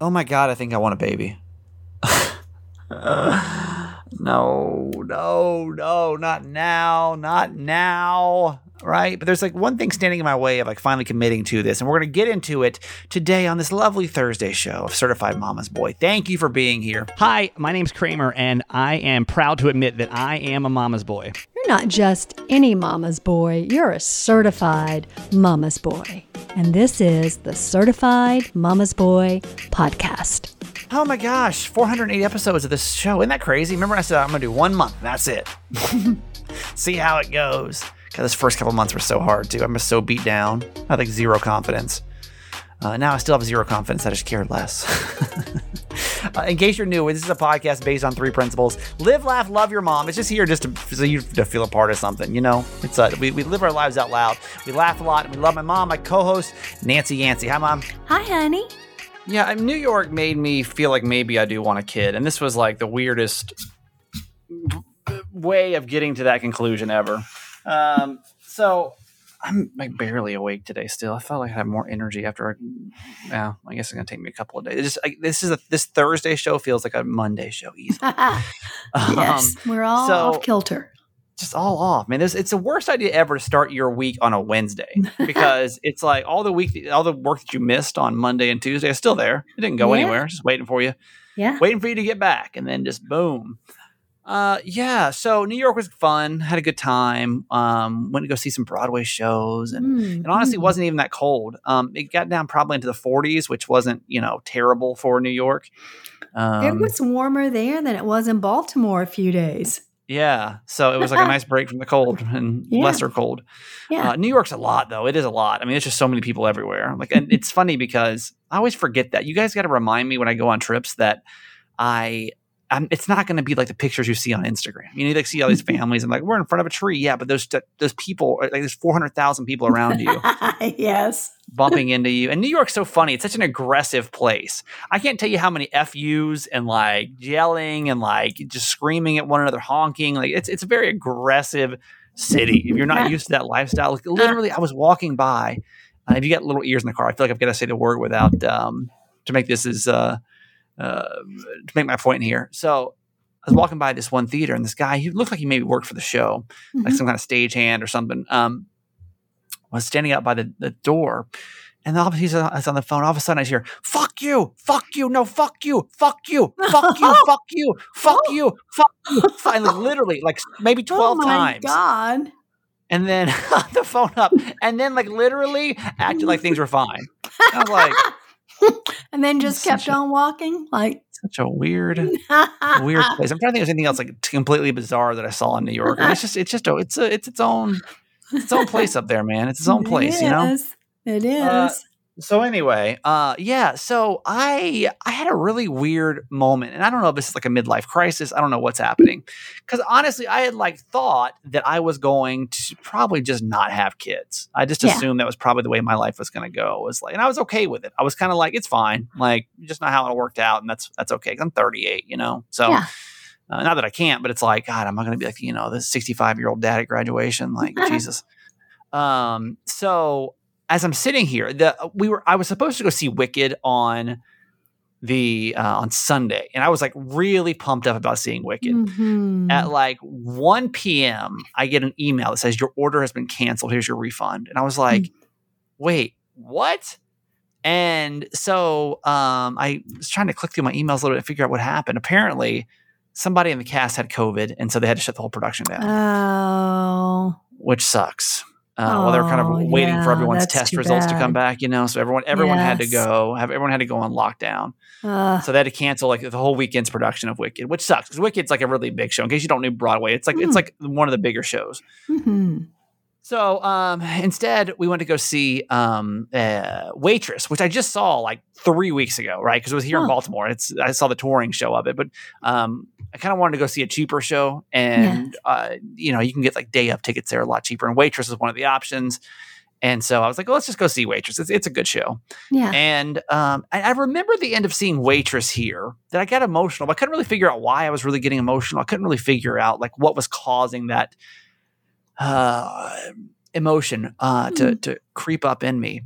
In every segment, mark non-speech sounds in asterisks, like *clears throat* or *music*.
Oh my god, I think I want a baby. *laughs* no, no, no, not now, not now. Right? But there's like one thing standing in my way of like finally committing to this. And we're going to get into it today on this lovely Thursday show of Certified Mama's Boy. Thank you for being here. Hi, my name's Kramer, and I am proud to admit that I am a mama's boy. Not just any mama's boy, you're a certified mama's boy. And this is the Certified Mama's Boy podcast. Oh my gosh, 480 episodes of this show. Isn't that crazy? Remember, I said I'm going to do one month. That's it. *laughs* See how it goes. God, this first couple months were so hard too. I'm just so beat down. I had like zero confidence. Uh, now I still have zero confidence. I just care less. *laughs* uh, in case you're new, this is a podcast based on three principles: live, laugh, love your mom. It's just here just to, so you to feel a part of something. You know, it's uh, we, we live our lives out loud. We laugh a lot, and we love my mom. My co-host Nancy Yancey. Hi, mom. Hi, honey. Yeah, New York made me feel like maybe I do want a kid, and this was like the weirdest way of getting to that conclusion ever. Um, so I'm like barely awake today. Still, I felt like I had more energy after. Yeah, I guess it's gonna take me a couple of days. It's just like, this is a this Thursday show feels like a Monday show easily. *laughs* yes, um, we're all so, off kilter. Just all off, man. This, it's the worst idea ever to start your week on a Wednesday *laughs* because it's like all the week, all the work that you missed on Monday and Tuesday is still there. It didn't go yeah. anywhere. Just waiting for you. Yeah, waiting for you to get back, and then just boom. Uh, yeah. So New York was fun. Had a good time. Um, went to go see some Broadway shows, and, mm, and honestly, mm. wasn't even that cold. Um, it got down probably into the 40s, which wasn't you know terrible for New York. Um, it was warmer there than it was in Baltimore a few days. Yeah, so it was like a nice break from the cold *laughs* and *laughs* yeah. lesser cold. Yeah, uh, New York's a lot though. It is a lot. I mean, it's just so many people everywhere. Like, and it's funny because I always forget that. You guys got to remind me when I go on trips that I I'm, it's not going to be like the pictures you see on Instagram. You know, you like see all these *laughs* families and like we're in front of a tree, yeah, but there's there's people like there's four hundred thousand people around you, *laughs* yes, *laughs* bumping into you. And New York's so funny; it's such an aggressive place. I can't tell you how many fu's and like yelling and like just screaming at one another, honking. Like it's it's a very aggressive city. If you're not used to that lifestyle, like, literally, I was walking by. Uh, if you got little ears in the car, I feel like I've got to say the word without um, to make this as uh, uh, to make my point here. So I was walking by this one theater, and this guy, he looked like he maybe worked for the show, mm-hmm. like some kind of stagehand or something. Um, was standing out by the, the door, and all, he's on the phone. All of a sudden, I hear, "Fuck you! Fuck you! No, fuck you! Fuck you! Fuck *laughs* you! Fuck you! Fuck you! Fuck you!" Finally, *laughs* literally, like maybe oh twelve oh times. God! And then *laughs* the phone up, and then like literally acted like things were fine. I was like. *laughs* and then just kept a, on walking. Like such a weird, weird *laughs* place. I'm trying to think of anything else like completely bizarre that I saw in New York. it's just, it's just, a, it's a, it's its own, its own place up there, man. It's its own place, you know. *laughs* It is. Uh, so anyway, uh, yeah. So I I had a really weird moment, and I don't know if this is like a midlife crisis. I don't know what's happening, because honestly, I had like thought that I was going to probably just not have kids. I just yeah. assumed that was probably the way my life was going to go. It was like, and I was okay with it. I was kind of like, it's fine, like just not how it worked out, and that's that's okay. i I'm 38, you know, so. Yeah. Uh, not that I can't, but it's like, God, am I going to be like, you know, this 65 year old dad at graduation? Like, *laughs* Jesus. Um, so as I'm sitting here, the we were I was supposed to go see Wicked on the uh, on Sunday, and I was like really pumped up about seeing Wicked. Mm-hmm. At like 1 p.m., I get an email that says your order has been canceled. Here's your refund, and I was like, mm-hmm. wait, what? And so um, I was trying to click through my emails a little bit and figure out what happened. Apparently, somebody in the cast had COVID, and so they had to shut the whole production down. Oh, which sucks. Uh, oh, while they were kind of oh, waiting yeah, for everyone's test results bad. to come back, you know, so everyone everyone yes. had to go. Have everyone had to go on lockdown. Uh, so they had to cancel like the whole weekend's production of Wicked, which sucks because Wicked's like a really big show. In case you don't know Broadway, it's like mm. it's like one of the bigger shows. Mm-hmm. So um, instead, we went to go see um, uh, Waitress, which I just saw like three weeks ago, right? Because it was here huh. in Baltimore. It's I saw the touring show of it, but um, I kind of wanted to go see a cheaper show, and yeah. uh, you know, you can get like day of tickets there a lot cheaper. And Waitress is one of the options. And so I was like, well, let's just go see Waitress. It's, it's a good show. Yeah. And um, I, I, remember the end of seeing Waitress here that I got emotional, but I couldn't really figure out why I was really getting emotional. I couldn't really figure out like what was causing that uh, emotion uh, mm. to, to creep up in me.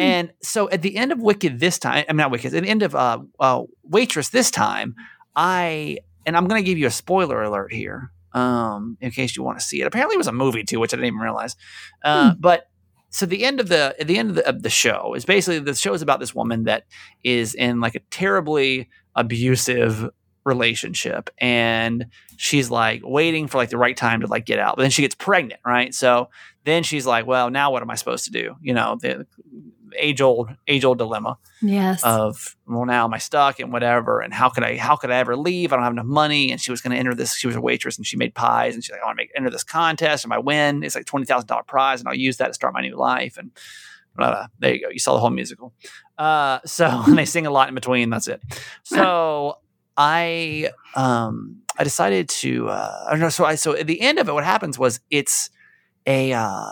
And so at the end of Wicked this time, I'm not Wicked, at the end of uh, uh, Waitress this time, I and I'm going to give you a spoiler alert here, um, in case you want to see it. Apparently, it was a movie too, which I didn't even realize. Uh, But so the end of the at the end of the, of the show is basically the show is about this woman that is in like a terribly abusive relationship. And she's like waiting for like the right time to like get out. But then she gets pregnant right? So then she's like well now what am i supposed to do? You know the age old age old dilemma Yes. of well now am I stuck and whatever? And how could I how could I ever leave? I don't have enough money. And she was going to enter this she was a waitress and she made pies and she's like I want to make enter this contest. And I win it's like twenty thousand dollar prize and I'll use that to start my new life. And blah, blah. there you go. You saw the whole musical. Uh, so *laughs* and they sing a lot in between. That's it. So I um I decided to uh I don't know so I so at the end of it what happens was it's a uh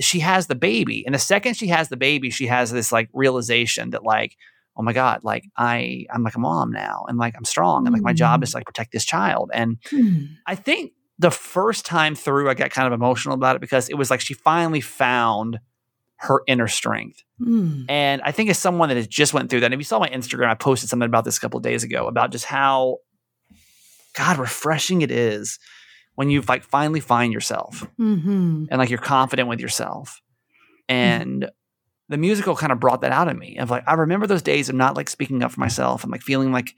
she has the baby and the second she has the baby she has this like realization that like oh my god like i i'm like a mom now and like i'm strong and like my job is to like protect this child and Hmm. i think the first time through i got kind of emotional about it because it was like she finally found her inner strength Hmm. and I think as someone that has just went through that, and if you saw my Instagram, I posted something about this a couple of days ago about just how God refreshing it is when you like finally find yourself Mm-hmm. and like you're confident with yourself. And the musical kind of brought that out of me of like I remember those days of not like speaking up for myself and like feeling like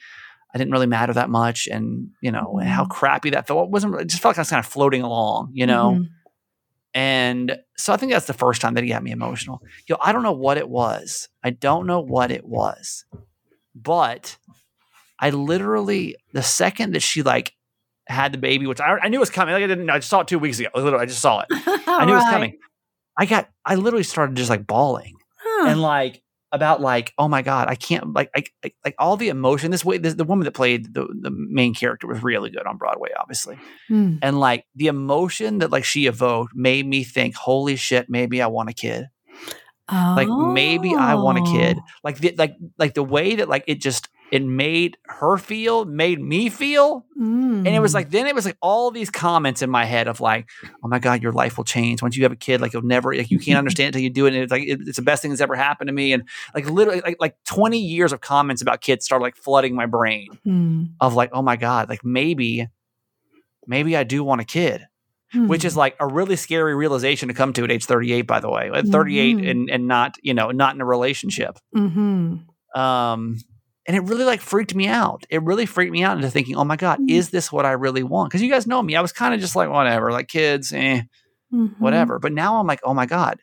I didn't really matter that much and you know and how crappy that felt. It wasn't it just felt like I was kind of floating along, you know. Mhm. And so I think that's the first time that he got me emotional. Yo, I don't know what it was. I don't know what it was. But I literally, the second that she like had the baby, which I, I knew it was coming. Like I didn't, I just saw it two weeks ago. Literally, I just saw it. *laughs* I knew it was coming. I got, I literally started just like bawling Huh. and like about like, oh my God, I can't like, I, like, like all the emotion. This way, this, the woman that played the, the main character was really good on Broadway, obviously Hmm. and like the emotion that like she evoked made me think holy shit maybe i want a kid like maybe i want a kid Oh. like the, like like the way that like it just it made her feel made me feel Mm. and it was like then it was like all these comments in my head of like oh my god your life will change once you have a kid like you'll never like you can't *laughs* understand it until you do it and it's like it, it's the best thing that's ever happened to me and like literally like like 20 years of comments about kids started like flooding my brain Hmm. of like oh my god like maybe maybe i do want a kid which Hmm. is like a really scary realization to come to at age 38 by the way at 38 Mhm. and and not you know not in a relationship Mhm. um and it really like freaked me out it really freaked me out into thinking oh my god Mhm. is this what i really want because you guys know me i was kind of just like whatever like kids eh Mhm. whatever but now i'm like oh my god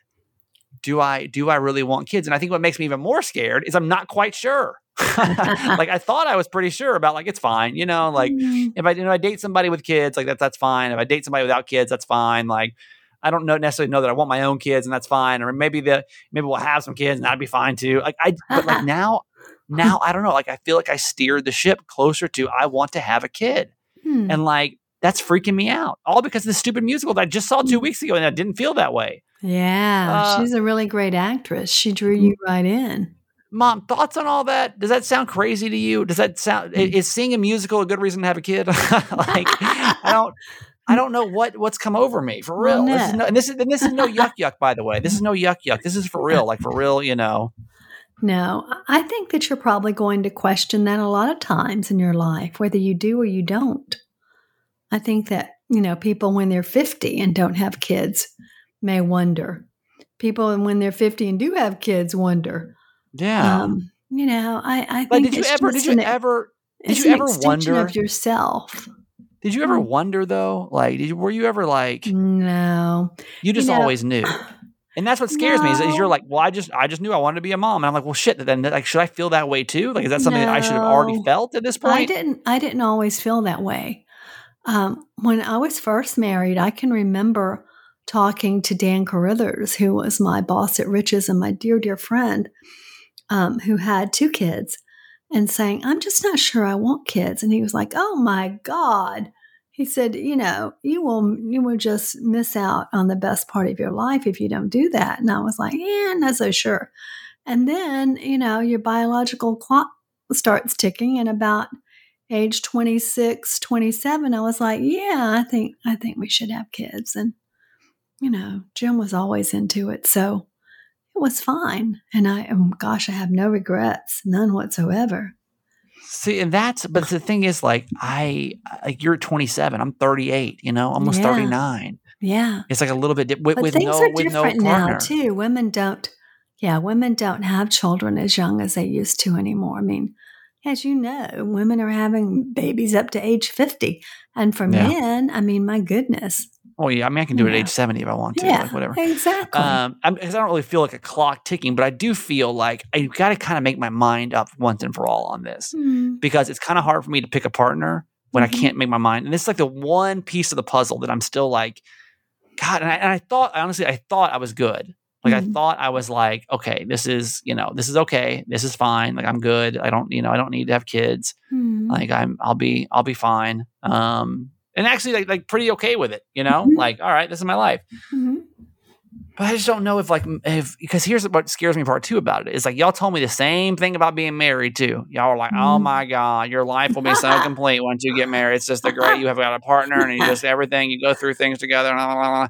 do i do i really want kids and i think what makes me even more scared is i'm not quite sure *laughs* like i thought i was pretty sure about like it's fine you know like Mm. if I you know I date somebody with kids, like that that's fine. If I date somebody without kids, that's fine. Like I don't know necessarily know that I want my own kids, and that's fine. Or maybe the maybe we'll have some kids, and that'd be fine too. Like I, but like *laughs* now, now I don't know. Like I feel like I steered the ship closer to I want to have a kid, Hmm. and like that's freaking me out. All because of the stupid musical that I just saw Mm. two weeks ago, and I didn't feel that way. yeah, uh, she's a really great actress. She drew you right in. Mom, thoughts on all that? Does that sound crazy to you? Does that sound i- is seeing a musical a good reason to have a kid? *laughs* like I don't I *laughs* don't know what what's come over me for Well, real. This no. no, and this is and this is no yuck *laughs* yuck by the way. This is no yuck yuck. This is for real, like for real, you know. No, I think that you're probably going to question that a lot of times in your life, whether you do or you don't. I think that, you know, people when they're 50 and don't have kids may wonder. People when they're 50 and do have kids wonder. Yeah. Um, you know, I, I think like did you ever did you an- ever did you ever wonder- of yourself? did you ever Mm. wonder though? Like did you, were you ever like No. you just know- always knew? *clears throat* *laughs* And that's what scares me is, is you're like, well, I just I just knew I wanted to be a mom, and I'm like, well, shit. Then like, should I feel that way too? Like, is that something that I should have already felt at this point? I didn't. I didn't always feel that way. Um, when I was first married, I can remember talking to Dan Carruthers, who was my boss at Riches and my dear, dear friend, um, who had two kids, and saying, "I'm just not sure I want kids." And he was like, "Oh my God." He said, "You know, you will you will just miss out on the best part of your life if you don't do that." And I was like, "Yeah, not so sure." And then, you know, your biological clock starts ticking and about age 26 27 i was like yeah i think i think we should have kids and you know jim was always into it so it was fine. And I, oh gosh, I have no regrets, none whatsoever. See, and that's but the thing is, like I like you're 27, I'm 38, you know, almost Yeah. 39. Yeah. It's like a little bit di- with, But with things no are with no different partner. now too. Women don't, yeah, women don't have children as young as they used to anymore. I mean, as you know, women are having babies up to age 50. And for Yeah. men, I mean, my goodness. Oh yeah, I mean I can do it at age 70 if I want to, yeah, like whatever. exactly. Um, I don't really feel like a clock ticking, but I do feel like I got to kind of make my mind up once and for all on this Hmm. because it's kind of hard for me to pick a partner when Mhm. I can't make my mind. And this is like the one piece of the puzzle that I'm still like, God. And I, and I thought, honestly, I thought I was good. Like I Mhm. thought I was like, okay, this is, you know, this is okay. This is fine. Like I'm good. I don't, you know, I don't need to have kids. Hmm. Like I'm, I'll be, I'll be fine. Um, and actually like, like pretty okay with it, you know, Mhm. like, all right, this is my life. Mhm. But I just don't know if like if because here's what scares me part two about it is like y'all told me the same thing about being married too. Y'all were like, "Oh Mhm. my god, your life will be so *laughs* complete once you get married. It's just a great. You have got a partner and you just everything. You go through things together." blah, blah, blah."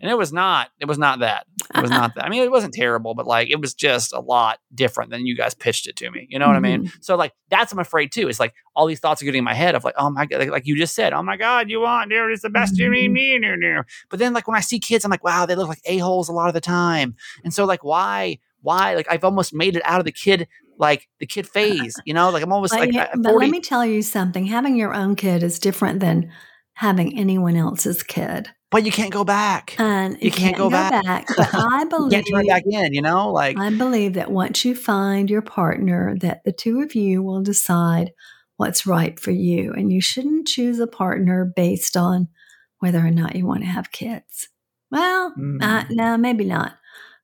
And it was not. It was not that. It was not *laughs* that. I mean, it wasn't terrible, but like it was just a lot different than you guys pitched it to me. You know what I mean? Mm-hmm. So like that's I'm afraid too. It's like all these thoughts are getting in my head of like, oh my god, like, like you just said, oh my god, you want, dude, it's the best you mean, me, dude, dude." But then like when I see kids, I'm like, wow, they look like a holes a lot of the time. And so like why, why? Like I've almost made it out of the kid, like the kid phase. You know, like I'm almost But, like yeah, but let me tell you something. Having your own kid is different than having anyone else's kid. But you can't go back. And You can't go back. But *laughs* I believe You can't turn back in. You know, like I believe that once you find your partner, that the two of you will decide what's right for you. And you shouldn't choose a partner based on whether or not you want to have kids. Well, uh, Mm. no, maybe not.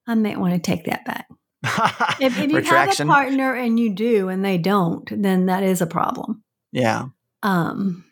I might want to take that back. *laughs* If, if you have a partner and you do and they don't, then that is a problem. yeah. Um,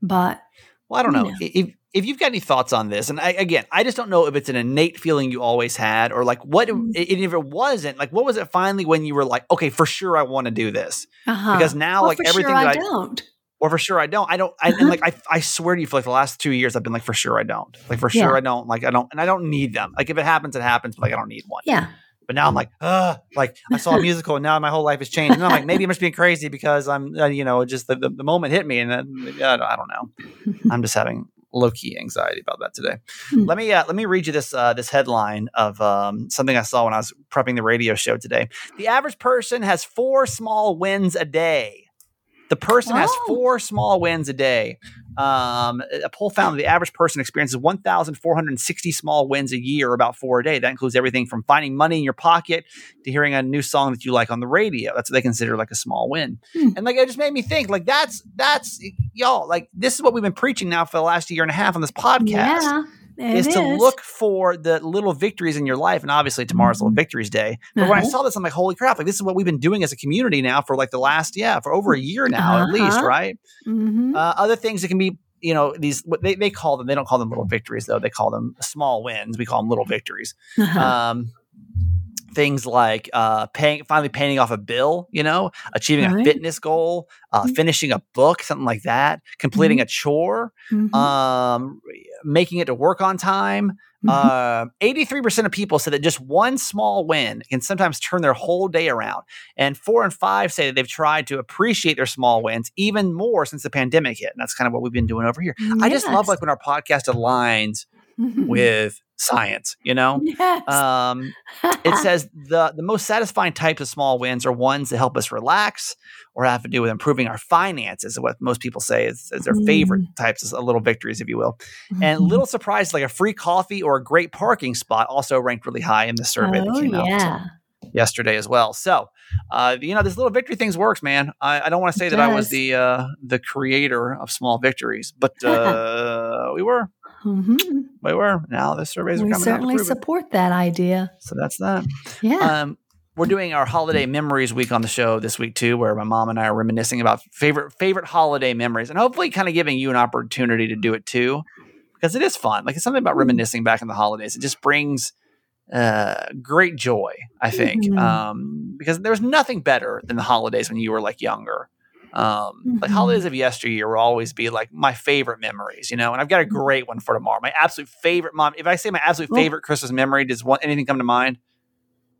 but Well, I don't know Yeah. if if you've got any thoughts on this, and I, again, I just don't know if it's an innate feeling you always had, or like what, Mm. and if it wasn't, like what was it finally when you were like, okay, for sure I want to do this, uh-huh. because now Well, like for everything sure I I, don't. or for sure I don't, I don't, I, and like I, *laughs* I swear to you, for like the last two years, I've been like, for sure I don't, like for sure I don't, like I don't, and I don't need them. Like if it happens, it happens, but like I don't need one. Yeah. But now I'm like, uh, like I saw a *laughs* musical, and now my whole life has changed. And I'm like, maybe I'm just being crazy because I'm, uh, you know, just the, the, the moment hit me, and then maybe I don't know. *laughs* I'm just having low key anxiety about that today. Hmm. Let me uh, let me read you this uh, this headline of um, something I saw when I was prepping the radio show today. The average person has four small wins a day. The person has Oh. four small wins a day. Um, a poll found that the average person experiences 1,460 small wins a year, about four a day. That includes everything from finding money in your pocket to hearing a new song that you like on the radio. That's what they consider like a small win. Hmm. And like it just made me think, like that's that's y'all, like this is what we've been preaching now for the last year and a half on this podcast Yeah. It is to look for the little victories in your life. And obviously tomorrow's little Mhm. victories day. But when I Uh-huh. saw this, I'm like, holy crap, like this is what we've been doing as a community now for like the last, yeah, for over a year now at least, Uh-huh. right? Mhm. Uh, other things that can be, you know, these what they, they call them, they don't call them little victories though. They call them small wins. We call them little victories. Uh-huh. Um things like uh paying finally paying off a bill, you know, achieving a fitness goal, uh Mhm. finishing a book, something like that, completing a chore, Mhm. um, making it to work on time. Mhm. Uh, 83% of people said that just one small win can sometimes turn their whole day around. And four and five say that they've tried to appreciate their small wins even more since the pandemic hit. And that's kind of what we've been doing over here. I just love like when our podcast aligns with science, you know? yes. Um, it *laughs* says the the most satisfying types of small wins are ones that help us relax or have to do with improving our finances. What most people say is, is their favorite types of little victories, if you will. And Mhm. little surprise like a free coffee or a great parking spot also ranked really high in the survey that oh came out yeah, yesterday as well. So, uh, you know, this little victory things works, man. I, I don't want to say It that I was the uh, the creator of small victories, but *laughs* uh, we were. Mhm. We were. Now the surveys are we coming out. certainly it. support that idea. So that's that. Yeah, Um, we're doing our holiday memories week on the show this week too, where my mom and I are reminiscing about favorite favorite holiday memories, and hopefully, kind of giving you an opportunity to do it too, because it is fun. Like it's something about Mhm. reminiscing back in the holidays. It just brings uh, great joy, I think, Mhm. um, because there was nothing better than the holidays when you were like younger. Um, mm-hmm. Like holidays of yesteryear will always be like my favorite memories, you know. And I've got a mm-hmm. great one for tomorrow. My absolute favorite mom. If I say my absolute well, favorite Christmas memory, does one, anything come to mind?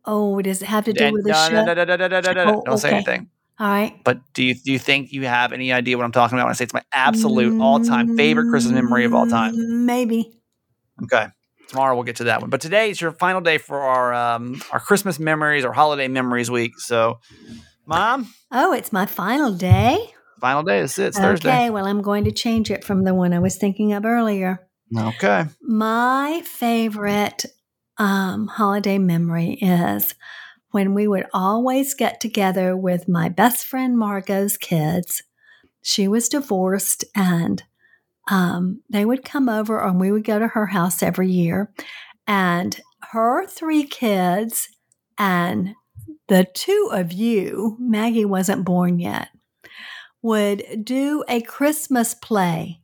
Oh, does it have to do and, with the show? Don't okay. say anything. All right. But do you do you think you have any idea what I'm talking about when I say it's my absolute all time favorite Christmas memory of all time? Mm, maybe. Okay. Tomorrow we'll get to that one. But today is your final day for our um, our Christmas memories or holiday memories week. So mom, Oh, it's my final day. final day. It's, it's okay, Thursday. Okay. Well, I'm going to change it from the one I was thinking of earlier. Okay. My favorite um, holiday memory is when we would always get together with my best friend Margot's kids. She was divorced, and um, they would come over, and we would go to her house every year. And her three kids and the two of you, Maggie wasn't born yet, would do a Christmas play.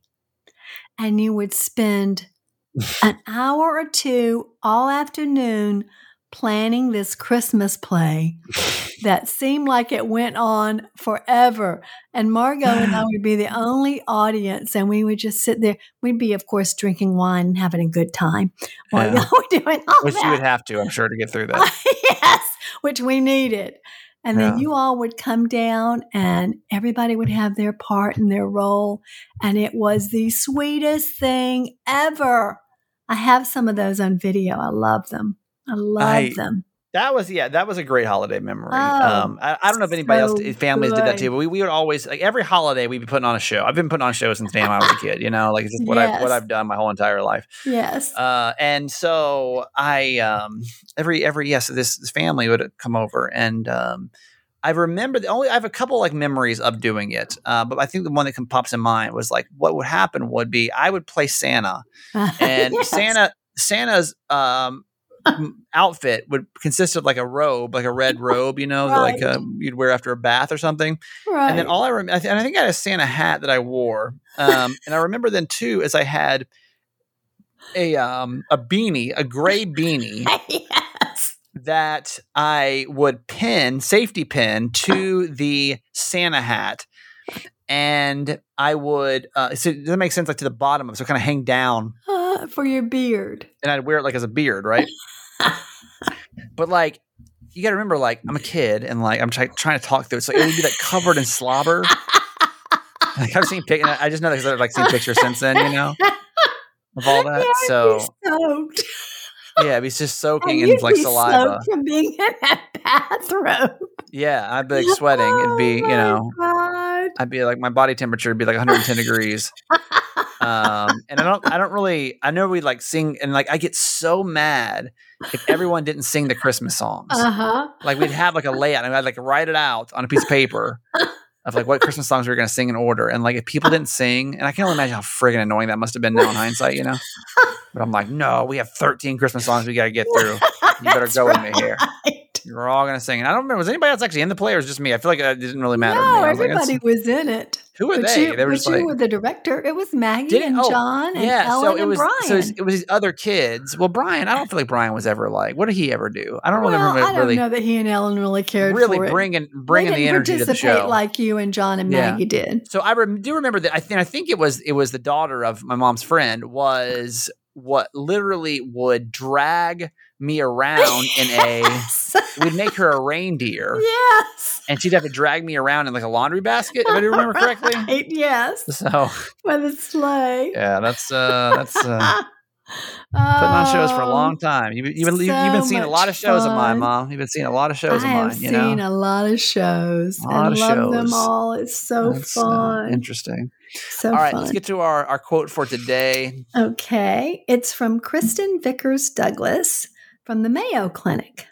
And you would spend *laughs* an hour or two all afternoon planning this Christmas play *laughs* that seemed like it went on forever. And Margot and I *sighs* would be the only audience, and we would just sit there. We'd be, of course, drinking wine and having a good time while Yeah. y'all *laughs* were doing all Which that. you would have to, I'm sure, to get through that. *laughs* yes, which we needed. And then Yeah. you all would come down and everybody would have their part and their role. And it was the sweetest thing ever. I have some of those on video. I love them. I love I- them. That was yeah, that was a great holiday memory. Oh, um, I, I don't know if anybody so else families did that too, but we, we would always like every holiday we'd be putting on a show. I've been putting on shows since damn I was a kid. You know, like it's just what I what I've done my whole entire life. Yes. Uh, and so I um, every every yes, this, this family would come over, and um, I remember the only I have a couple like memories of doing it, uh, but I think the one that can pops in mind was like what would happen would be I would play Santa, *laughs* and Yes. Santa Santa's um, outfit would consist of like a robe, like a red *laughs* robe, you know, that, like Right. um, you'd wear after a bath or something. Right. And then all I remember, th- and I think I had a Santa hat that I wore. Um, and I remember then too, as I had a um a beanie, a gray beanie *laughs* yes. that I would pin, safety pin to the Santa hat. And I would, uh, so does that make sense? Like to the bottom of it, so kind of hang down, *laughs* for your beard. and I'd wear it like as a beard, right? *laughs* but like, you got to remember, like, I'm a kid, and like, I'm try- trying to talk through it, so it would be like covered in slobber. *laughs* like I've seen pic, and I just know because I've like seen pictures since then, you know, of all that. Yeah, so soaked. yeah, it's just soaking And in like saliva. from being in that bathrobe. Yeah, I'd be like sweating. It'd be, Oh you know, God. I'd be like my body temperature would be like 110 degrees. Um, and I don't, I don't really, I know we like sing, and like I get so mad if everyone didn't sing the Christmas songs. Uh huh. Like we'd have like a layout, and I'd like write it out on a piece of paper of like what Christmas songs we were going to sing in order. And like if people didn't sing, and I can only imagine how friggin' annoying that must have been now in hindsight, you know. But I'm like, no, we have 13 Christmas songs we got to get through. You better go with me here. *laughs* You're all going to sing. And I don't remember, was anybody else actually in the play or was just me? I feel like uh, it didn't really matter. No, was everybody "That's- was in it. who are but they? You, they were just you like, were the director. It was Maggie it? and Oh, John and yeah, Ellen so it and was Brian. so it was, it was these other kids. Well, Brian, I don't feel like Brian was ever like. What did he ever do? I don't well, remember I don't really know that he and Ellen really cared really for it. bringing bringing the energy to the show. like you and John and Yeah. Maggie did. so I rem- do remember that. I think I think it was it was the daughter of my mom's friend was what literally would drag me *laughs* around in a. We'd make her a reindeer, yes. and she'd have to drag me around in like a laundry basket. If I do remember correctly. Right, *laughs* Yes. So With a sleigh. yeah, that's uh that's uh *laughs* putting on shows for a Oh, long time. You've, you've, been, you've, been seeing a lot of shows of mine. Mom. You've been seeing a lot of shows I of mine. You seen know, a lot of shows A lot and of love them all. It's so That's, uh, fun. interesting. so All right, fun. let's get to our, our quote for today. Okay. It's from Kristin Vickers Douglas from the Mayo Clinic.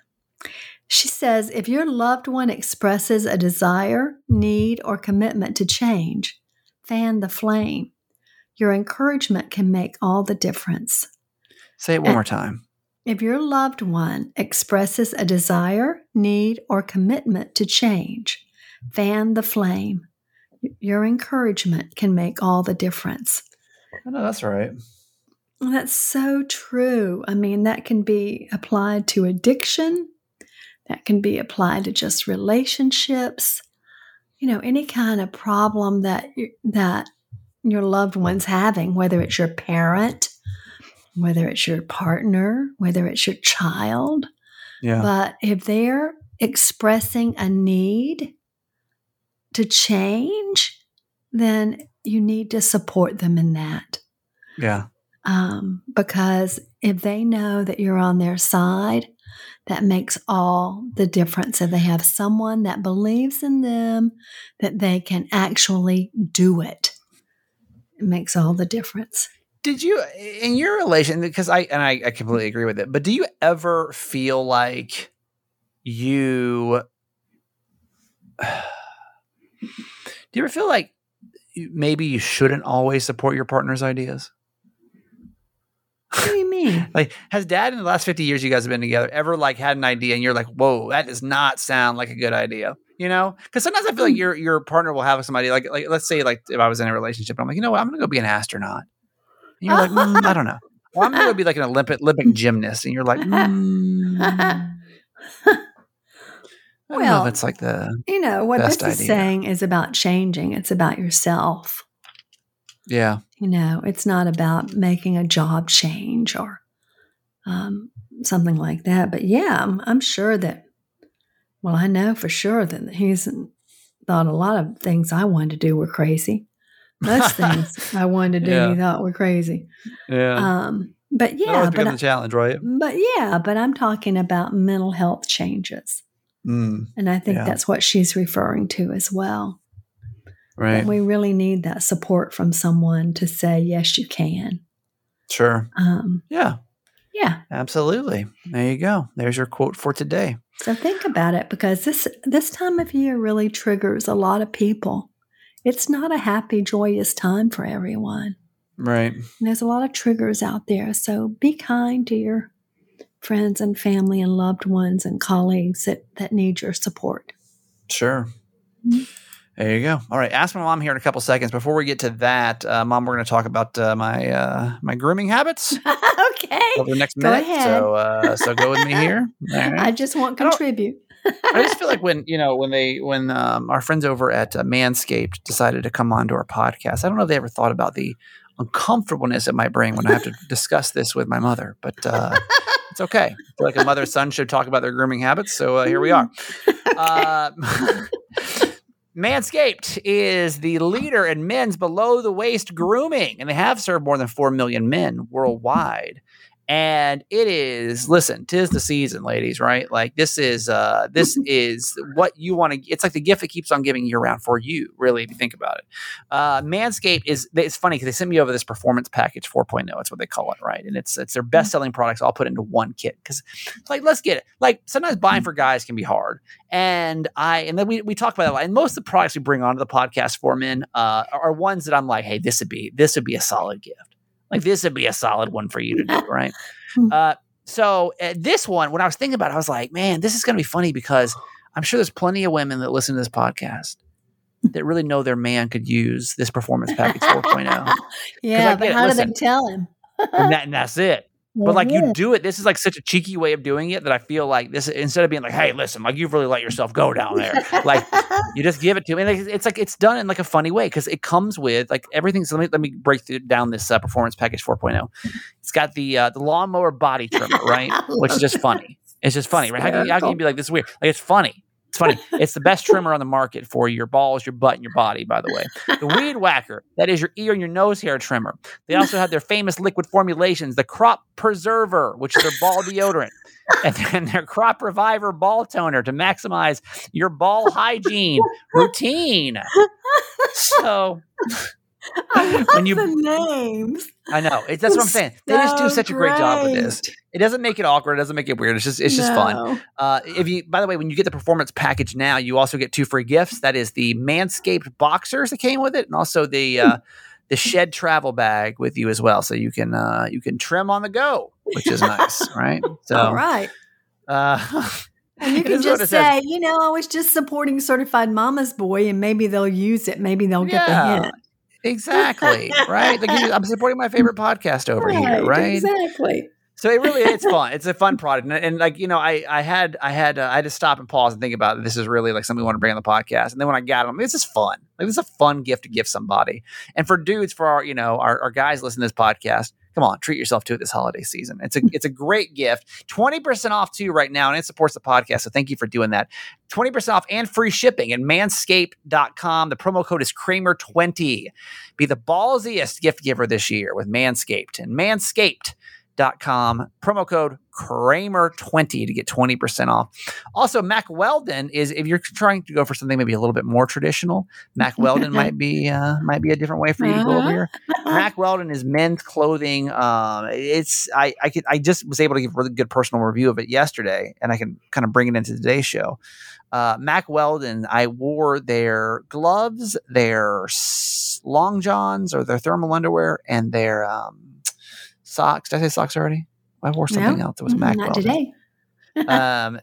She says if your loved one expresses a desire, need, or commitment to change, fan the flame. Your encouragement can make all the difference. Say it one more time. If your loved one expresses a desire, need, or commitment to change, fan the flame. Your encouragement can make all the difference. I know that's right. That's so true. I mean, that can be applied to addiction, that can be applied to just relationships. You know, any kind of problem that that your loved one's having, whether it's your parent, whether it's your partner, whether it's your child, Yeah. But if they're expressing a need to change, then you need to support them in that. yeah. Um, because if they know that you're on their side, that makes all the difference. If they have someone that believes in them, that they can actually do it, it makes all the difference. Did you in your relation because I and I, I completely agree with it, but do you ever feel like you *sighs* do you ever feel like maybe you shouldn't always support your partner's ideas? What do you mean? *laughs* Like, has dad in the last 50 years you guys have been together ever like had an idea and you're like, whoa, that does not sound like a good idea? You know? Because sometimes I feel like your your partner will have somebody like like let's say like if I was in a relationship, I'm like, you know what, I'm gonna go be an astronaut. And you're like, "Mm, I don't know. Well, I'm gonna go be like an Olympic Olympic gymnast, and you're like, *laughs* mm, I don't know Well, it's like the You know, what this is idea. saying is about changing, it's about yourself. yeah, You know, it's not about making a job change or um, something like that. But yeah, I'm, I'm sure that, well, I know for sure that he's thought a lot of things I wanted to do were crazy. Most *laughs* things I wanted to do, Yeah. he thought were crazy. yeah. Um, but yeah, but, I- a challenge, right? but yeah, but I'm talking about mental health changes. Mm, And I think Yeah. that's what she's referring to as well. right. That we really need that support from someone to say, yes, you can. Sure. Um, Yeah. Yeah. Absolutely. There you go. There's your quote for today. So think about it because this this time of year really triggers a lot of people. It's not a happy, joyous time for everyone. Right. And there's a lot of triggers out there. So be kind to your friends and family and loved ones and colleagues that, that need your support. Sure. Mhm. There you go. All right. Ask my mom here in a couple seconds. Before we get to that, uh, mom, we're going to talk about uh, my uh, my grooming habits *laughs* okay. over the next Go minute. ahead. So uh, so go with me *laughs* here. Right. I just want contribute. I just *laughs* feel like when you know when they when um, our friends over at uh, Manscaped decided to come onto our podcast, I don't know if they ever thought about the uncomfortableness it might bring when I have to discuss this with my mother, but uh, it's okay. I feel like a mother son should talk about their grooming habits, so uh, here we are. Uh, Manscaped is the leader in men's below the waist grooming, and they have served more than 4 million men worldwide. And it is, listen, tis the season, ladies, right? Like this is uh this *laughs* is what you want to it's like the gift that keeps on giving year round for you, really, if you think about it. Uh Manscaped is it's funny because they sent me over this performance package 4.0, it's what they call it, right? And it's it's their best-selling products all put into one kit. Because like let's get it. Like sometimes buying for guys can be hard and I and then we we talk about that a lot. And most of the products we bring onto the podcast for men uh, are, are ones that I'm like, hey, this would be this would be a solid gift. Like this would be a solid one for you to do, *laughs* right? Hmm. uh, so uh, this one, when I was thinking about it, I was like, man, this is going to be funny because I'm sure there's plenty of women that listen to this podcast that really know their man could use this performance package *laughs* 4.0. Yeah, but it. how do they tell him? and, *laughs* that, and that's it. But like you do it, this is like such a cheeky way of doing it that I feel like this instead of being like, hey, listen, like you've really let yourself go down there. *laughs* Like you just give it to me. And it's like it's done in like a funny way because it comes with like everything. So let me let me break through, down this uh, performance package 4.0. It's got the uh, the lawnmower body trimmer, right? *laughs* Which is just funny. It's just funny, right? How can, you- how can you be like this is weird? Like it's funny. It's funny. It's the best trimmer on the market for your balls, your butt, and your body. By the way, the weed *laughs* whacker that is your ear and your nose hair trimmer. They also have their famous liquid formulations, the crop preserver, which is their ball deodorant, and *laughs* then their crop reviver ball toner to maximize your ball hygiene routine. So *laughs* I *laughs* love when you- the names. I know it, that's what I'm saying. They just do So such a great job with this. It doesn't make it awkward. It doesn't make it weird. It's just it's just fun. Uh, if you, by the way, when you get the performance package now, you also get two free gifts. That is the Manscaped boxers that came with it, and also the uh, the Shed travel bag with you as well, so you can uh, you can trim on the go, which is nice, *laughs* right? So, All right. uh, And you can just it says. say, you know, I was just supporting certified mama's boy, and maybe they'll use it. Maybe they'll get the hint. Exactly, right? Like, I'm supporting my favorite podcast over here, right? Exactly. So it really it's fun. It's a fun *laughs* product, and, and like you know, I I had I had uh, I had to stop and pause and think about it. this is really like something we want to bring on the podcast. And then when I got them, this is fun. Like this is a fun gift to give somebody. And for dudes, for our you know our, our guys listening to this podcast, come on, treat yourself to it this holiday season. It's a hmm. it's a great gift. 20% off too right now, and it supports the podcast. So thank you for doing that. 20% off and free shipping at manscaped.com. The promo code is Kramer20. Be the ballsiest gift giver this year with Manscaped. And Manscaped com promo code kramer20 to get 20% off. Also Mack Weldon is if you're trying to go for something maybe a little bit more traditional Mac *laughs* weldon might be uh, might be a different way for you to go over here. Mack Weldon is men's clothing um, it's i i could i just was able to give a really good personal review of it yesterday and i can kind of bring it into today's show. Uh, Mack Weldon i wore their gloves their long johns or their thermal underwear and their um, socks. Did I say socks already? I wore something No. else. It was Mac Not today. *laughs* um,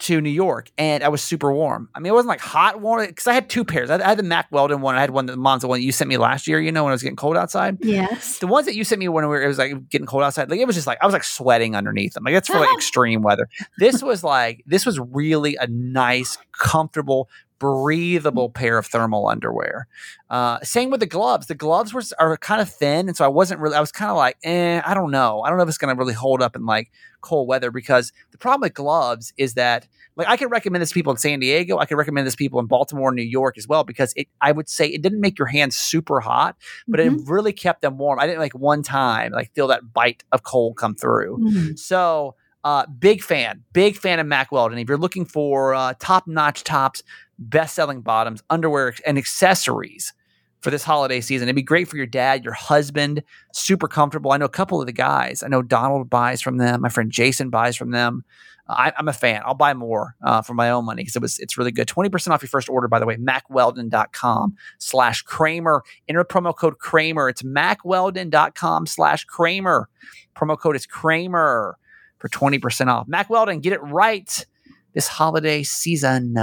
to New York, and I was super warm. I mean, it wasn't like hot warm because I had two pairs. I had, I had the Mack Weldon one. I had one, the Monza one that you sent me last year. You know, when it was getting cold outside. Yes. The ones that you sent me when we were, it was like getting cold outside. Like it was just like I was like sweating underneath them. Like that's for like *laughs* extreme weather. This was like this was really a nice, comfortable, breathable pair of thermal underwear. Uh, same with the gloves. The gloves were are kind of thin, and so I wasn't really. I was kind of like, eh, I don't know. I don't know if it's going to really hold up in like cold weather because the problem with gloves is that like I could recommend this to people in San Diego. I could recommend this to people in Baltimore, New York as well because it. I would say it didn't make your hands super hot, but Mhm. it really kept them warm. I didn't like one time like feel that bite of cold come through. Mhm. So, uh, big fan, big fan of Mack Weldon. If you're looking for uh, top notch tops, best selling bottoms, underwear, and accessories for this holiday season, it'd be great for your dad, your husband. Super comfortable. I know a couple of the guys. I know Donald buys from them. My friend Jason buys from them. I, I'm a fan. I'll buy more uh, for my own money because it was it's really good. 20% off your first order, by the way, mackweldon.com slash Kramer. Enter promo code Kramer. It's mackweldon.com slash Kramer. Promo code is Kramer for 20% off. Mack Weldon, get it right this holiday season.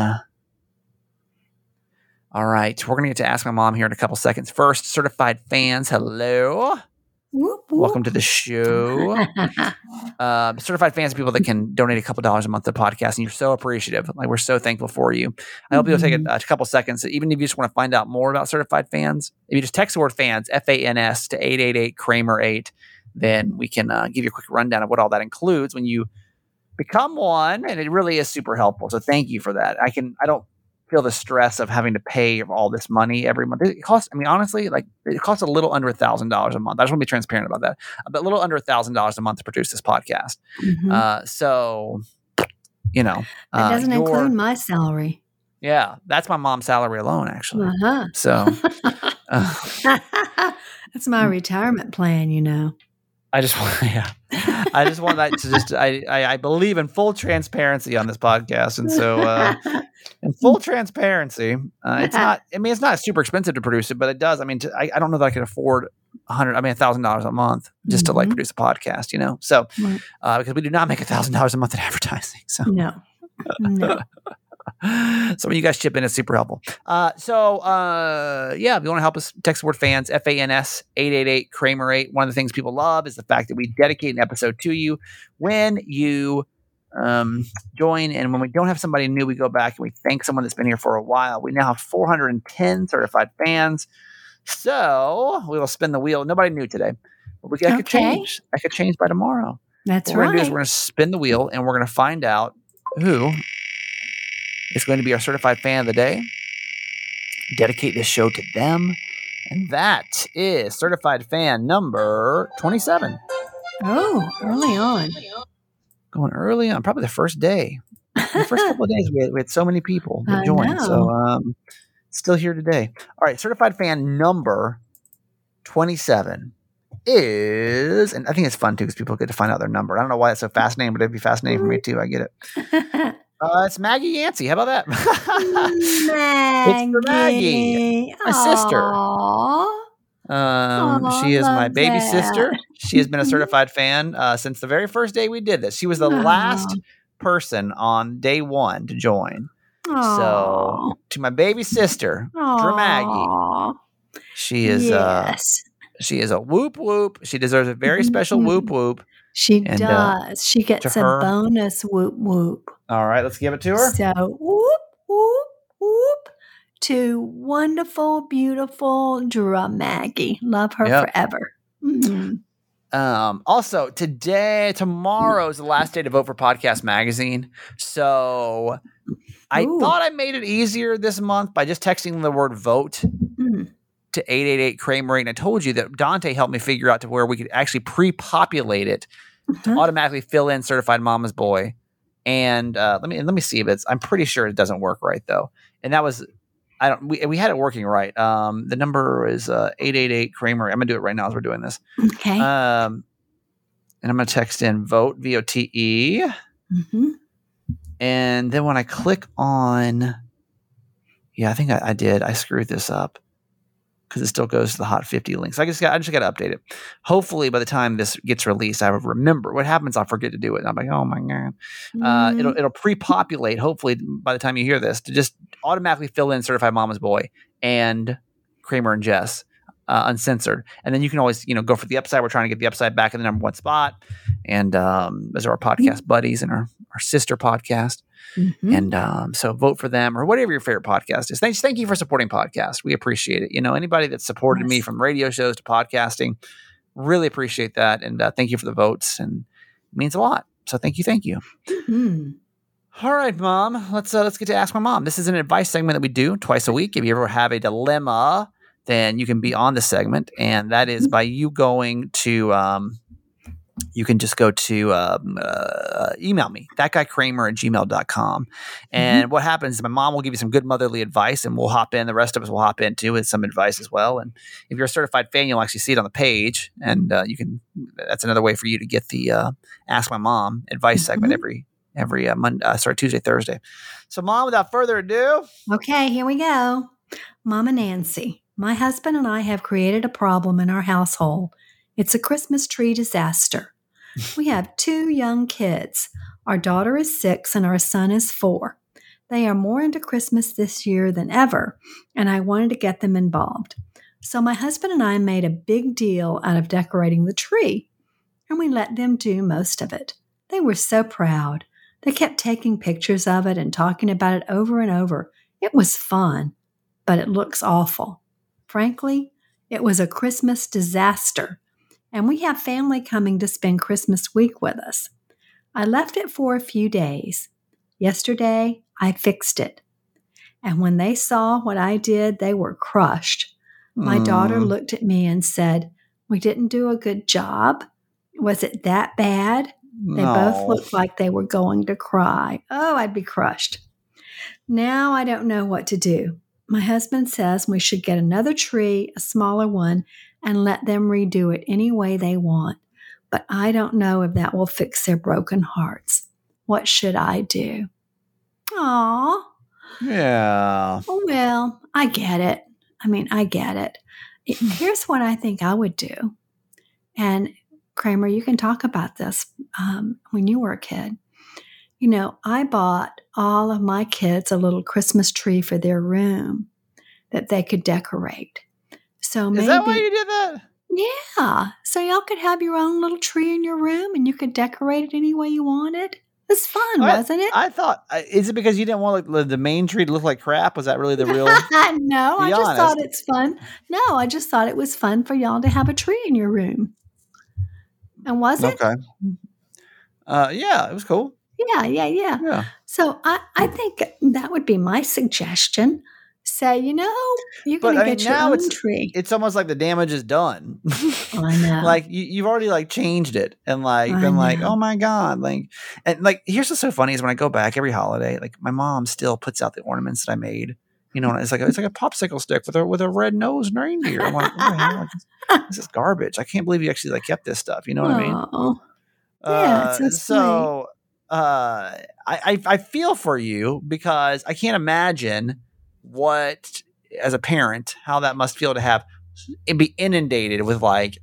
All right, we're going to get to ask my mom here in a couple seconds. First, certified fans, hello. Whoop, whoop. Welcome to the show. Uh, *laughs* certified fans are people that can donate a couple dollars a month to the podcast, and you're so appreciative. Like, we're so thankful for you. I hope you'll take a, a couple seconds, even if you just want to find out more about certified fans. If you just text the word fans, F A N S, to 888 Kramer 8, then we can uh, give you a quick rundown of what all that includes when you become one. And it really is super helpful. So thank you for that. I can, I don't feel the stress of having to pay all this money every month. It costs, I mean, honestly, like it costs a little under a thousand dollars a month. I just want to be transparent about that. But a little under a thousand dollars a month to produce this podcast. Mhm. Uh, so, you know, that uh, doesn't your- include my salary. yeah, that's my mom's salary alone, actually. Uh-huh. So, *laughs* uh, *laughs* That's my retirement plan, you know. I just *laughs* want, yeah, I just want that to just, I, I, I believe in full transparency on this podcast, and so, uh, in full transparency, uh, it's not. I mean, it's not super expensive to produce it, but it does. I mean, to, I, I don't know that I could afford a hundred. I mean, a thousand dollars a month just to like Mhm. produce a podcast, you know. So, uh, because we do not make a thousand dollars a month in advertising, so. No. No. *laughs* *laughs* so of you guys chip in, it's super helpful. Uh, so uh, yeah, if you want to help us, text the word fans, F A N S eight eight eight Kramer eight. One of the things people love is the fact that we dedicate an episode to you when you um, join, and when we don't have somebody new, we go back and we thank someone that's been here for a while. We now have 410 certified fans. So we will spin the wheel. Nobody new today, but we that could change. That could change by tomorrow. That's What we're gonna do is we're gonna spin the wheel and we're gonna find out who is going to be our certified fan of the day. Dedicate this show to them. And that is certified fan number 27. Oh, early on. Going early on, probably the first day. The first couple of days, we had, we had so many people that joined. So, um, still here today. All right, certified fan number 27 is, and I think it's fun too because people get to find out their number. I don't know why it's so fascinating, but it'd be fascinating for me too. I get it. *laughs* Uh, it's Maggie Yancey. How about that? *laughs* Maggie. for Maggie, my sister. Um, Aw, she is my baby that. sister. She has been a Mhm. certified fan uh, since the very first day we did this. She was the last person on day one to join. So, To my baby sister. Maggie. she is uh, yes. she is a whoop whoop. She deserves a very special Mhm. whoop whoop. She and, uh, does. she gets a her- bonus whoop whoop. All right, let's give it to her. So whoop whoop whoop to wonderful, beautiful Drum Maggie. Love her Yep. forever. Mhm. Um, also, today, tomorrow is the last day to vote for Podcast Magazine. So I Ooh. thought I made it easier this month by just texting the word vote Mm. to 888 Kramer. And I told you that Dante helped me figure out to where we could actually pre populate it to automatically fill in certified mama's boy. And uh, let me let me see if it's. I'm pretty sure it doesn't work right though. And that was I don't. We, we had it working right. Um, the number is uh, eight eight eight Kramer. I'm gonna do it right now as we're doing this. Okay. Um, and I'm gonna text in vote V O T E. hmm And then when I click on, yeah, I think I, I did. I screwed this up because it still goes to the Hot 50 link. So I just got, I just got to update it. Hopefully, by the time this gets released, I will remember. What happens? I'll forget to do it. And I'm like, oh my god. Uh, Mm-hmm. it'll it'll pre-populate. Hopefully, by the time you hear this, to just automatically fill in certified mama's boy and Kramer and Jess. Uh, uncensored, and then you can always, you know, go for the upside. We're trying to get the upside back in the number one spot, and um, those are our podcast buddies and our, our sister podcast. Mhm. And um, so vote for them or whatever your favorite podcast is. Thanks, thank you for supporting podcasts. We appreciate it. You know, anybody that supported me from radio shows to podcasting, really appreciate that. And uh, thank you for the votes, and it means a lot. So thank you, thank you. Mhm. All right, mom. Let's uh, let's get to ask my mom. This is an advice segment that we do twice a week. If you ever have a dilemma, then you can be on the segment, and that is by you going to. Um, you can just go to um, uh, email me that guy kramer at gmail.com and what happens is my mom will give you some good motherly advice and we'll hop in the rest of us will hop in too with some advice as well and if you're a certified fan you'll actually see it on the page and uh, you can that's another way for you to get the uh, ask my mom advice segment Mhm. every every uh, Monday, uh, sorry, Tuesday, Thursday. So, mom, without further ado, Okay, here we go. Mama Nancy, my husband and I have created a problem in our household. It's a Christmas tree disaster. We *laughs* have two young kids. Our daughter is six and our son is four. They are more into Christmas this year than ever, and I wanted to get them involved. So my husband and I made a big deal out of decorating the tree, and we let them do most of it. They were so proud. They kept taking pictures of it and talking about it over and over. It was fun, but it looks awful. Frankly, it was a Christmas disaster, and we have family coming to spend Christmas week with us. I left it for a few days. Yesterday, I fixed it. And when they saw what I did, they were crushed. My daughter Mm, looked at me and said, We didn't do a good job. Was it that bad? They both looked like they were going to cry. Oh, I'd be crushed. Now I don't know what to do. My husband says we should get another tree, a smaller one, and let them redo it any way they want. But I don't know if that will fix their broken hearts. What should I do? Aw, Yeah. oh well, I get it. I mean, I get it. It- *sighs* Here's what I think I would do. And Kramer, you can talk about this um, when you were a kid. You know, I bought all of my kids a little Christmas tree for their room that they could decorate. So maybe, Is that why you did that? yeah. So y'all could have your own little tree in your room and you could decorate it any way you wanted. It was fun, I- wasn't it? I thought, is it because you didn't want like, the- main tree to look like crap? Was that really the real? *laughs* no, I just thought it's fun. No, I just thought it was fun for y'all to have a tree in your room. And was it? okay. Uh, yeah, it was cool. Yeah, yeah, yeah. Yeah. So I, I think that would be my suggestion. Say, you know, you're going to I mean, get your own it's- tree. It's almost like the damage is done. *laughs* I know. like you, you've already like changed it and like I been like, oh my god, like and like here's what's so funny is when I go back every holiday, like my mom still puts out the ornaments that I made. You know, and it's like it's like a popsicle stick with a with a red nosed reindeer. I'm like, the? Like, *laughs* this, is garbage. I can't believe you actually like kept this stuff. You know what I mean? Yeah, it's so Uh, so uh, I, I I feel for you because I can't imagine what as a parent how that must feel to have be inundated with like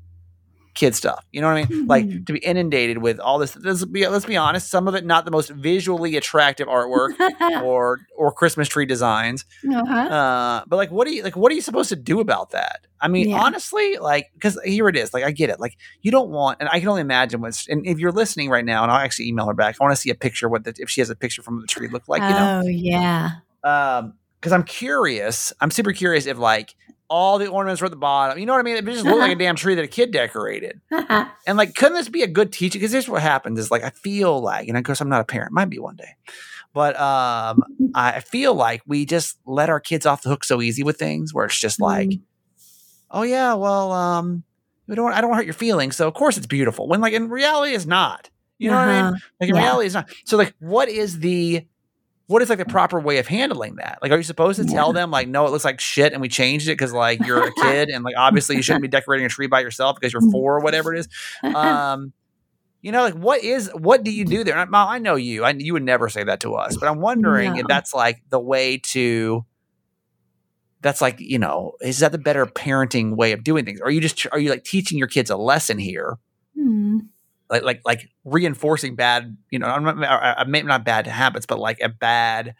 kid stuff. You know what I mean? Like Mhm. to be inundated with all this. Let's be let's be honest. Some of it not the most visually attractive artwork *laughs* or or Christmas tree designs. uh-huh. Uh, but like, what do you like? What are you supposed to do about that? I mean, Yeah. honestly, like, because here it is. Like, I get it. Like, you don't want, and I can only imagine what's. And if you're listening right now, and I'll actually email her back. I want to see a picture. What the if she has a picture from the tree look like? You know, oh, yeah. um, because I'm curious. I'm super curious if like all the ornaments were at the bottom. You know what I mean? It just looked like a *laughs* damn tree that a kid decorated. And like, couldn't this be a good teaching? Because here's what happens: is like I feel like, and of course I'm not a parent, might be one day, but um, *laughs* I feel like we just let our kids off the hook so easy with things, where it's just like, Mm. oh yeah, well, um, we don't, I don't want to hurt your feelings, so of course it's beautiful. When like in reality, it's not. You know what I mean? Uh-huh. Like in Yeah. reality, it's not. So like, what is the what is like the proper way of handling that? Like, are you supposed to tell them like, no, it looks like shit, and we changed it because like you're a kid, and like obviously you shouldn't be decorating a tree by yourself because you're *laughs* four or whatever it is. Um, you know, like what is what do you do there? And I, Mom, I know you. I you would never say that to us, but I'm wondering if that's like the way to. That's like you know, is that the better parenting way of doing things? Are you just are you like teaching your kids a lesson here? Hmm. Like like like reinforcing bad you know i'm not I- not bad habits but like a bad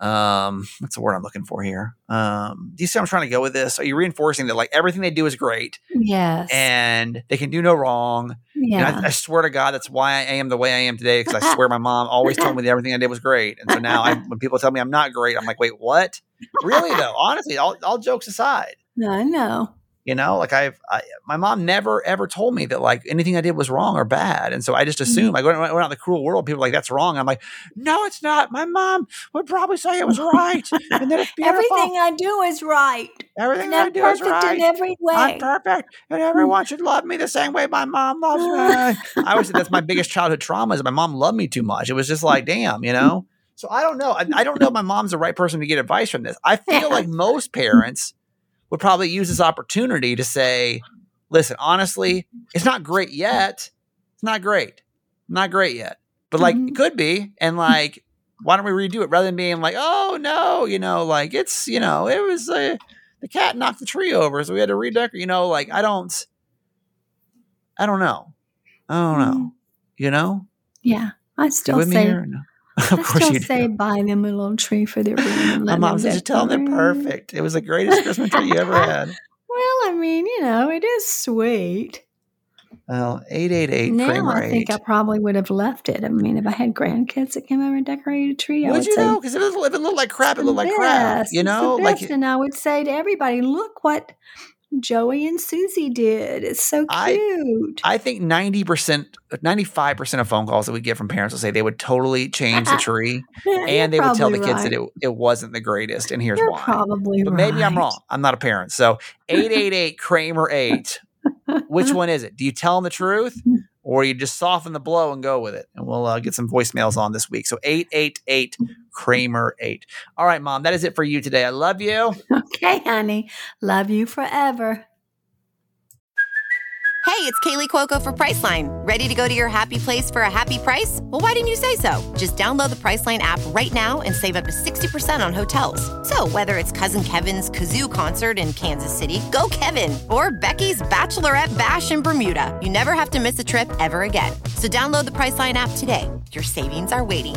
um what's the word i'm looking for here um do you see i'm trying to go with this are you reinforcing that like everything they do is great Yes. and they can do no wrong And yeah. I, I swear to god that's why i am the way i am today because i swear my mom always told me that everything i did was great and so now I, when people tell me i'm not great i'm like wait what really though honestly all, all jokes aside no, I know. You know, like I've, I, my mom never ever told me that like anything I did was wrong or bad. And so I just assume mm-hmm. I go out in the cruel world, people are like, that's wrong. I'm like, no, it's not. My mom would probably say it was right. *laughs* And that it's beautiful. Everything I do is right. Everything I do is perfect right. in every way I'm perfect, and mm. everyone should love me the same way my mom loves me. *laughs* I always say that's my biggest childhood trauma is my mom loved me too much. It was just like, damn, you know. So I don't know. I, I don't know if my mom's the right person to get advice from this. I feel like *laughs* most parents would probably use this opportunity to say, listen, honestly, it's not great yet. It's not great. Not great yet. But like Mhm. it could be. And like, why don't we redo it rather than being like, oh no, you know, like it's, you know, it was uh, the cat knocked the tree over, so we had to redecorate. You know, like I don't, I don't know, I don't know. Mhm. You know, Yeah. I still say No? Of course still you say do. buy them a little tree for their room. and My let mom them said, just tell them they're perfect. It was the greatest Christmas tree you ever *laughs* had. Well, I mean, you know, it is sweet. Well, eight eight eight now Kramer I think eight. I probably would have left it. I mean, if I had grandkids that came over and decorated a tree, I Would would you say, know? Because it- if it looked like crap, it looked like crap. best. You It's the know, like and I would say to everybody, "Look what Joey and Susie did. It's so I- cute." I think ninety percent, ninety five percent of phone calls that we get from parents will say they would totally change the *laughs* tree, and they would tell the kids that it, it wasn't the greatest, and here's You're why. probably But right. maybe I'm wrong. I'm not a parent. So 888 Kramer 8. Which *laughs* one is it? Do you tell them the truth or you just soften the blow and go with it? And we'll uh, get some voicemails on this week. So 888 Kramer 8. All right, mom, that is it for you today. I love you. *laughs* Okay, honey. Love you forever. Hey, it's Kaley Cuoco for Priceline. Ready to go to your happy place for a happy price? Well, why didn't you say so? Just download the Priceline app right now and save up to 60% on hotels. So, whether it's Cousin Kevin's Kazoo concert in Kansas City, go Kevin, or Becky's Bachelorette Bash in Bermuda, you never have to miss a trip ever again. So, download the Priceline app today. Your savings are waiting.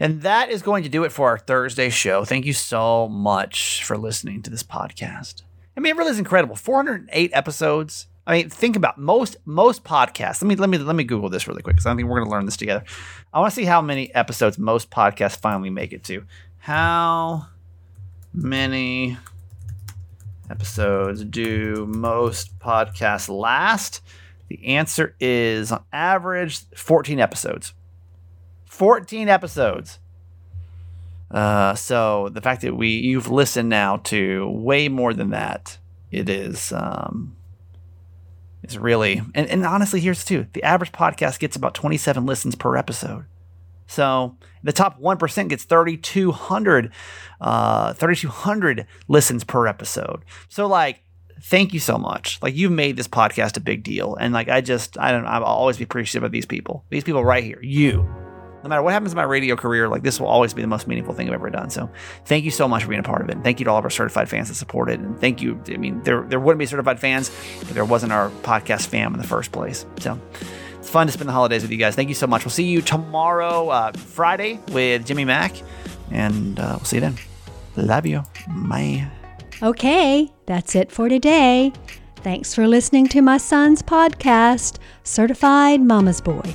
And that is going to do it for our Thursday show. Thank you so much for listening to this podcast. I mean, it really is incredible. 408 episodes. I mean, think about most most podcasts. Let me let me let me Google this really quick because I think we're going to learn this together. I want to see how many episodes most podcasts finally make it to. How many episodes do most podcasts last? The answer is on average 14 episodes. 14 episodes. Uh, so the fact that we you've listened now to way more than that, it is um, is really and, and honestly, here's too the average podcast gets about 27 listens per episode. So the top one percent gets 3,200, uh, 3,200 listens per episode. So like thank you so much. Like you've made this podcast a big deal, and like I just I don't I'll always be appreciative of these people. These people right here, you. No matter what happens in my radio career, like this will always be the most meaningful thing I've ever done. So, thank you so much for being a part of it. And thank you to all of our certified fans that support it. And thank you. I mean, there there wouldn't be certified fans if there wasn't our podcast fam in the first place. So, it's fun to spend the holidays with you guys. Thank you so much. We'll see you tomorrow, uh, Friday, with Jimmy Mack, and uh, we'll see you then. Love you. Bye. Okay, that's it for today. Thanks for listening to my son's podcast, Certified Mama's Boy.